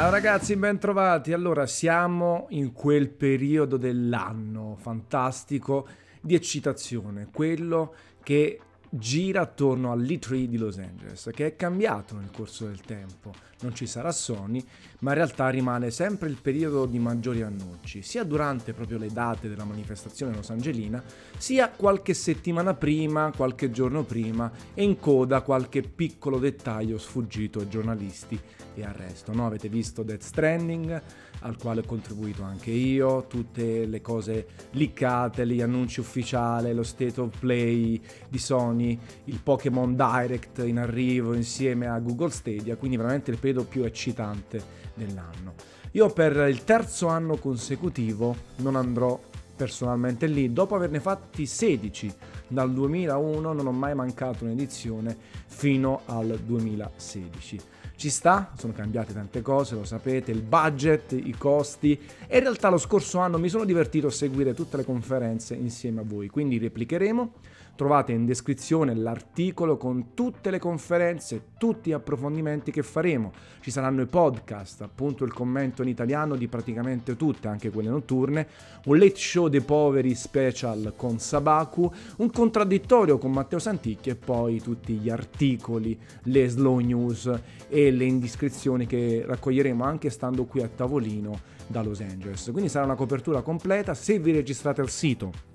Ciao ragazzi, bentrovati. Allora, siamo in quel periodo dell'anno fantastico di eccitazione, quello che gira attorno all'E3 di Los Angeles, che è cambiato nel corso del tempo. Non ci sarà Sony, ma in realtà rimane sempre il periodo di maggiori annunci, sia durante proprio le date della manifestazione losangelina, sia qualche settimana prima, qualche giorno prima e in coda qualche piccolo dettaglio sfuggito ai giornalisti e al resto. No? Avete visto Death Stranding, al quale ho contribuito anche io, tutte le cose liccate, gli annunci ufficiali, lo state of play di Sony, il Pokémon Direct in arrivo insieme a Google Stadia, quindi veramente il periodo più eccitante dell'anno. Io per il terzo anno consecutivo non andrò personalmente lì, dopo averne fatti 16 dal 2001 non ho mai mancato un'edizione fino al 2016. Ci sta, sono cambiate tante cose, lo sapete, il budget, i costi e in realtà lo scorso anno mi sono divertito a seguire tutte le conferenze insieme a voi, quindi replicheremo Trovate in descrizione l'articolo con tutte le conferenze, tutti gli approfondimenti che faremo. Ci saranno i podcast, appunto il commento in italiano di praticamente tutte, anche quelle notturne, un late show dei poveri special con Sabaku, un contraddittorio con Matteo Santicchi e poi tutti gli articoli, le slow news e le indiscrezioni che raccoglieremo anche stando qui a tavolino da Los Angeles. Quindi sarà una copertura completa. Se vi registrate al sito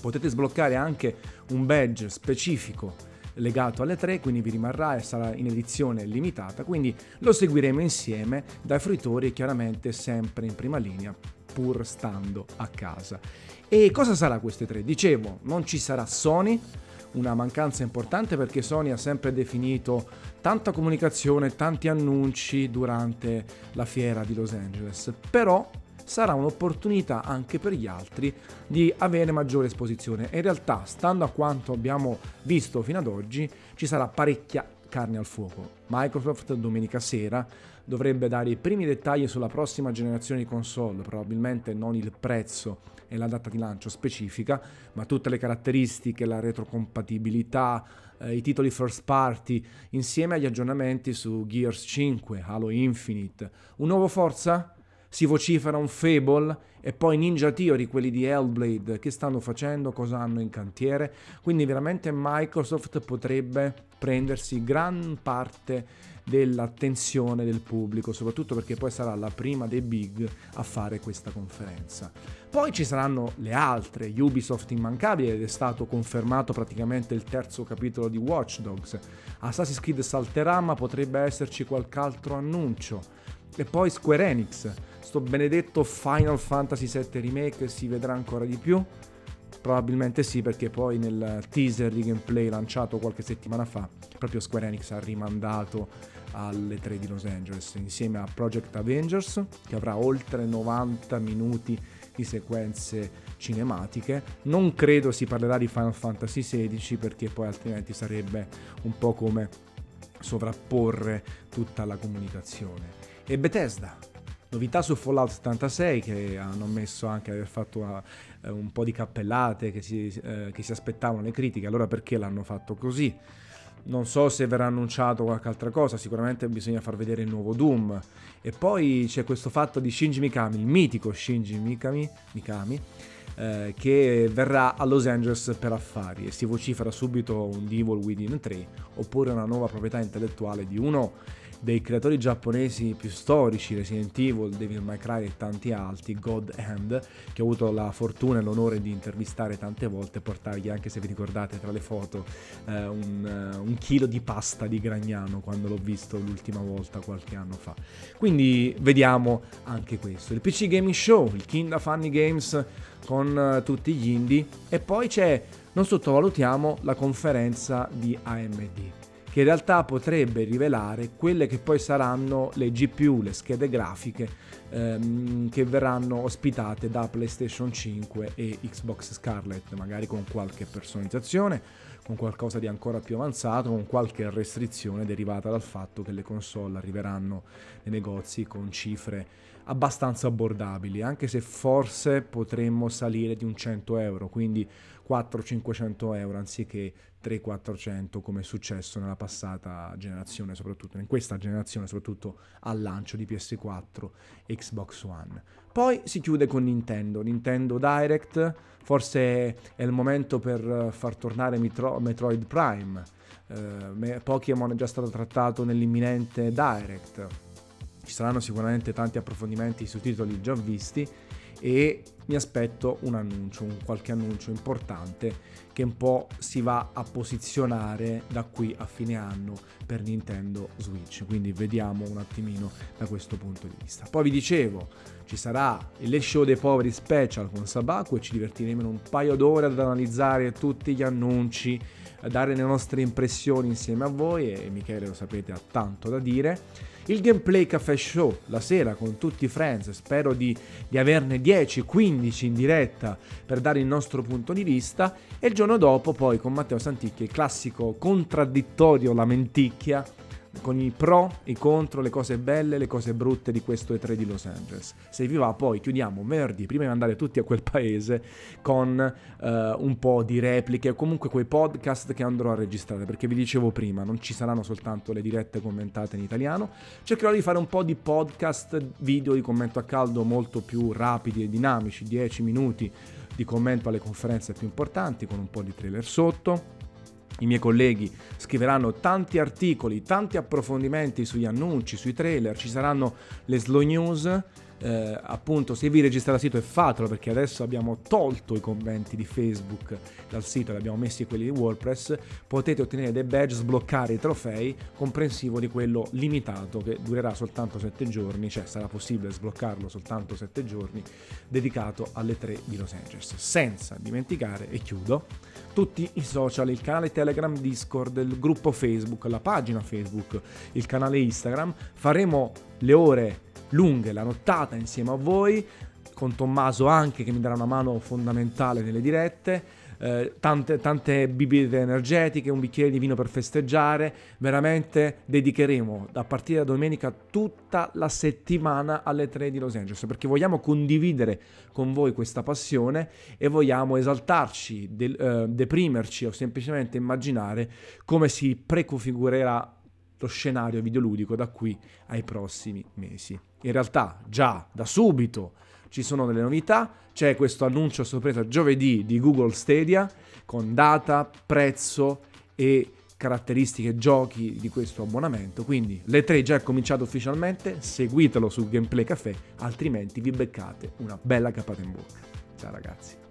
potete sbloccare anche un badge specifico legato alle tre, quindi vi rimarrà e sarà in edizione limitata, quindi lo seguiremo insieme dai fruitori chiaramente sempre in prima linea pur stando a casa. E cosa sarà queste tre? Dicevo, non ci sarà Sony, una mancanza importante perché Sony ha sempre definito tanta comunicazione, tanti annunci durante la fiera di Los Angeles, però sarà un'opportunità anche per gli altri di avere maggiore esposizione. E in realtà, stando a quanto abbiamo visto fino ad oggi, ci sarà parecchia carne al fuoco. Microsoft domenica sera dovrebbe dare i primi dettagli sulla prossima generazione di console, probabilmente non il prezzo e la data di lancio specifica, ma tutte le caratteristiche, la retrocompatibilità, eh, i titoli first party, insieme agli aggiornamenti su Gears 5, Halo Infinite. Un nuovo Forza? Si vocifera un Fable e poi Ninja Theory, quelli di Hellblade, che stanno facendo, cosa hanno in cantiere. Quindi veramente Microsoft potrebbe prendersi gran parte dell'attenzione del pubblico, soprattutto perché poi sarà la prima dei big a fare questa conferenza. Poi ci saranno le altre, Ubisoft immancabile ed è stato confermato praticamente il terzo capitolo di Watch Dogs. Assassin's Creed salterà ma potrebbe esserci qualche altro annuncio. E poi Square Enix, sto benedetto Final Fantasy VII Remake si vedrà ancora di più? Probabilmente sì, perché poi nel teaser di gameplay lanciato qualche settimana fa, proprio Square Enix ha rimandato alle 3 di Los Angeles insieme a Project Avengers, che avrà oltre 90 minuti di sequenze cinematiche. Non credo si parlerà di Final Fantasy XVI perché poi altrimenti sarebbe un po' come sovrapporre tutta la comunicazione. E Bethesda, novità su Fallout 76 che hanno ammesso anche aver fatto una, eh, un po' di cappellate che si, eh, che si aspettavano le critiche, allora perché l'hanno fatto così? Non so se verrà annunciato qualche altra cosa, sicuramente bisogna far vedere il nuovo Doom. E poi c'è questo fatto di Shinji Mikami, il mitico Shinji Mikami, Mikami eh, che verrà a Los Angeles per affari e si vocifera subito un Devil Within 3 oppure una nuova proprietà intellettuale di uno dei creatori giapponesi più storici, Resident Evil, Devil May Cry e tanti altri, God Hand, che ho avuto la fortuna e l'onore di intervistare tante volte portargli, anche se vi ricordate tra le foto, eh, un, uh, un, chilo di pasta di Gragnano quando l'ho visto l'ultima volta qualche anno fa. Quindi vediamo anche questo. Il PC Gaming Show, il Kinda Funny Games con uh, tutti gli indie. E poi c'è, non sottovalutiamo, la conferenza di AMD che in realtà potrebbe rivelare quelle che poi saranno le GPU, le schede grafiche ehm, che verranno ospitate da PlayStation 5 e Xbox Scarlett, magari con qualche personalizzazione, con qualcosa di ancora più avanzato, con qualche restrizione derivata dal fatto che le console arriveranno nei negozi con cifre abbastanza abbordabili, anche se forse potremmo salire di un 100 euro, quindi 400-500 euro anziché 300-400 come è successo nella passata generazione, soprattutto in questa generazione, soprattutto al lancio di PS4 e Xbox One. Poi si chiude con Nintendo, Nintendo Direct, forse è il momento per far tornare Metro- Metroid Prime, eh, Pokémon è già stato trattato nell'imminente Direct, ci saranno sicuramente tanti approfondimenti su titoli già visti e mi aspetto un annuncio, un qualche annuncio importante che un po' si va a posizionare da qui a fine anno per Nintendo Switch, quindi vediamo un attimino da questo punto di vista. Poi vi dicevo, ci sarà il show dei poveri special con Sabaku e ci divertiremo in un paio d'ore ad analizzare tutti gli annunci, a dare le nostre impressioni insieme a voi e Michele lo sapete ha tanto da dire il Gameplay Café Show la sera con tutti i friends, spero di, di averne 10-15 in diretta per dare il nostro punto di vista. E il giorno dopo poi con Matteo Santicchia il classico contraddittorio lamenticchia con i pro, i contro, le cose belle, le cose brutte di questo E3 di Los Angeles. Se vi va poi chiudiamo venerdì, prima di andare tutti a quel paese, con uh, un po' di repliche o comunque quei podcast che andrò a registrare, perché vi dicevo prima, non ci saranno soltanto le dirette commentate in italiano, cercherò di fare un po' di podcast video di commento a caldo molto più rapidi e dinamici, 10 minuti di commento alle conferenze più importanti con un po' di trailer sotto i miei colleghi scriveranno tanti articoli, tanti approfondimenti sugli annunci, sui trailer, ci saranno le slow news. Eh, appunto, se vi registrate al sito e fatelo perché adesso abbiamo tolto i commenti di Facebook dal sito, li abbiamo messi quelli di WordPress. Potete ottenere dei badge, sbloccare i trofei, comprensivo di quello limitato che durerà soltanto 7 giorni, cioè sarà possibile sbloccarlo soltanto 7 giorni, dedicato alle 3 di Los Angeles. Senza dimenticare, e chiudo, tutti i social, il canale Telegram, Discord, il gruppo Facebook, la pagina Facebook, il canale Instagram. Faremo le ore lunghe, la nottata insieme a voi, con Tommaso anche che mi darà una mano fondamentale nelle dirette eh, tante, tante bibite energetiche, un bicchiere di vino per festeggiare. Veramente dedicheremo a partire da domenica tutta la settimana alle 3 di Los Angeles perché vogliamo condividere con voi questa passione e vogliamo esaltarci, de- eh, deprimerci o semplicemente immaginare come si preconfigurerà lo scenario videoludico da qui ai prossimi mesi. In realtà già da subito ci sono delle novità, c'è questo annuncio sorpresa giovedì di Google Stadia con data, prezzo e caratteristiche giochi di questo abbonamento. Quindi le tre già è cominciato ufficialmente, seguitelo su Gameplay Café, altrimenti vi beccate una bella capata in bocca. Ciao ragazzi.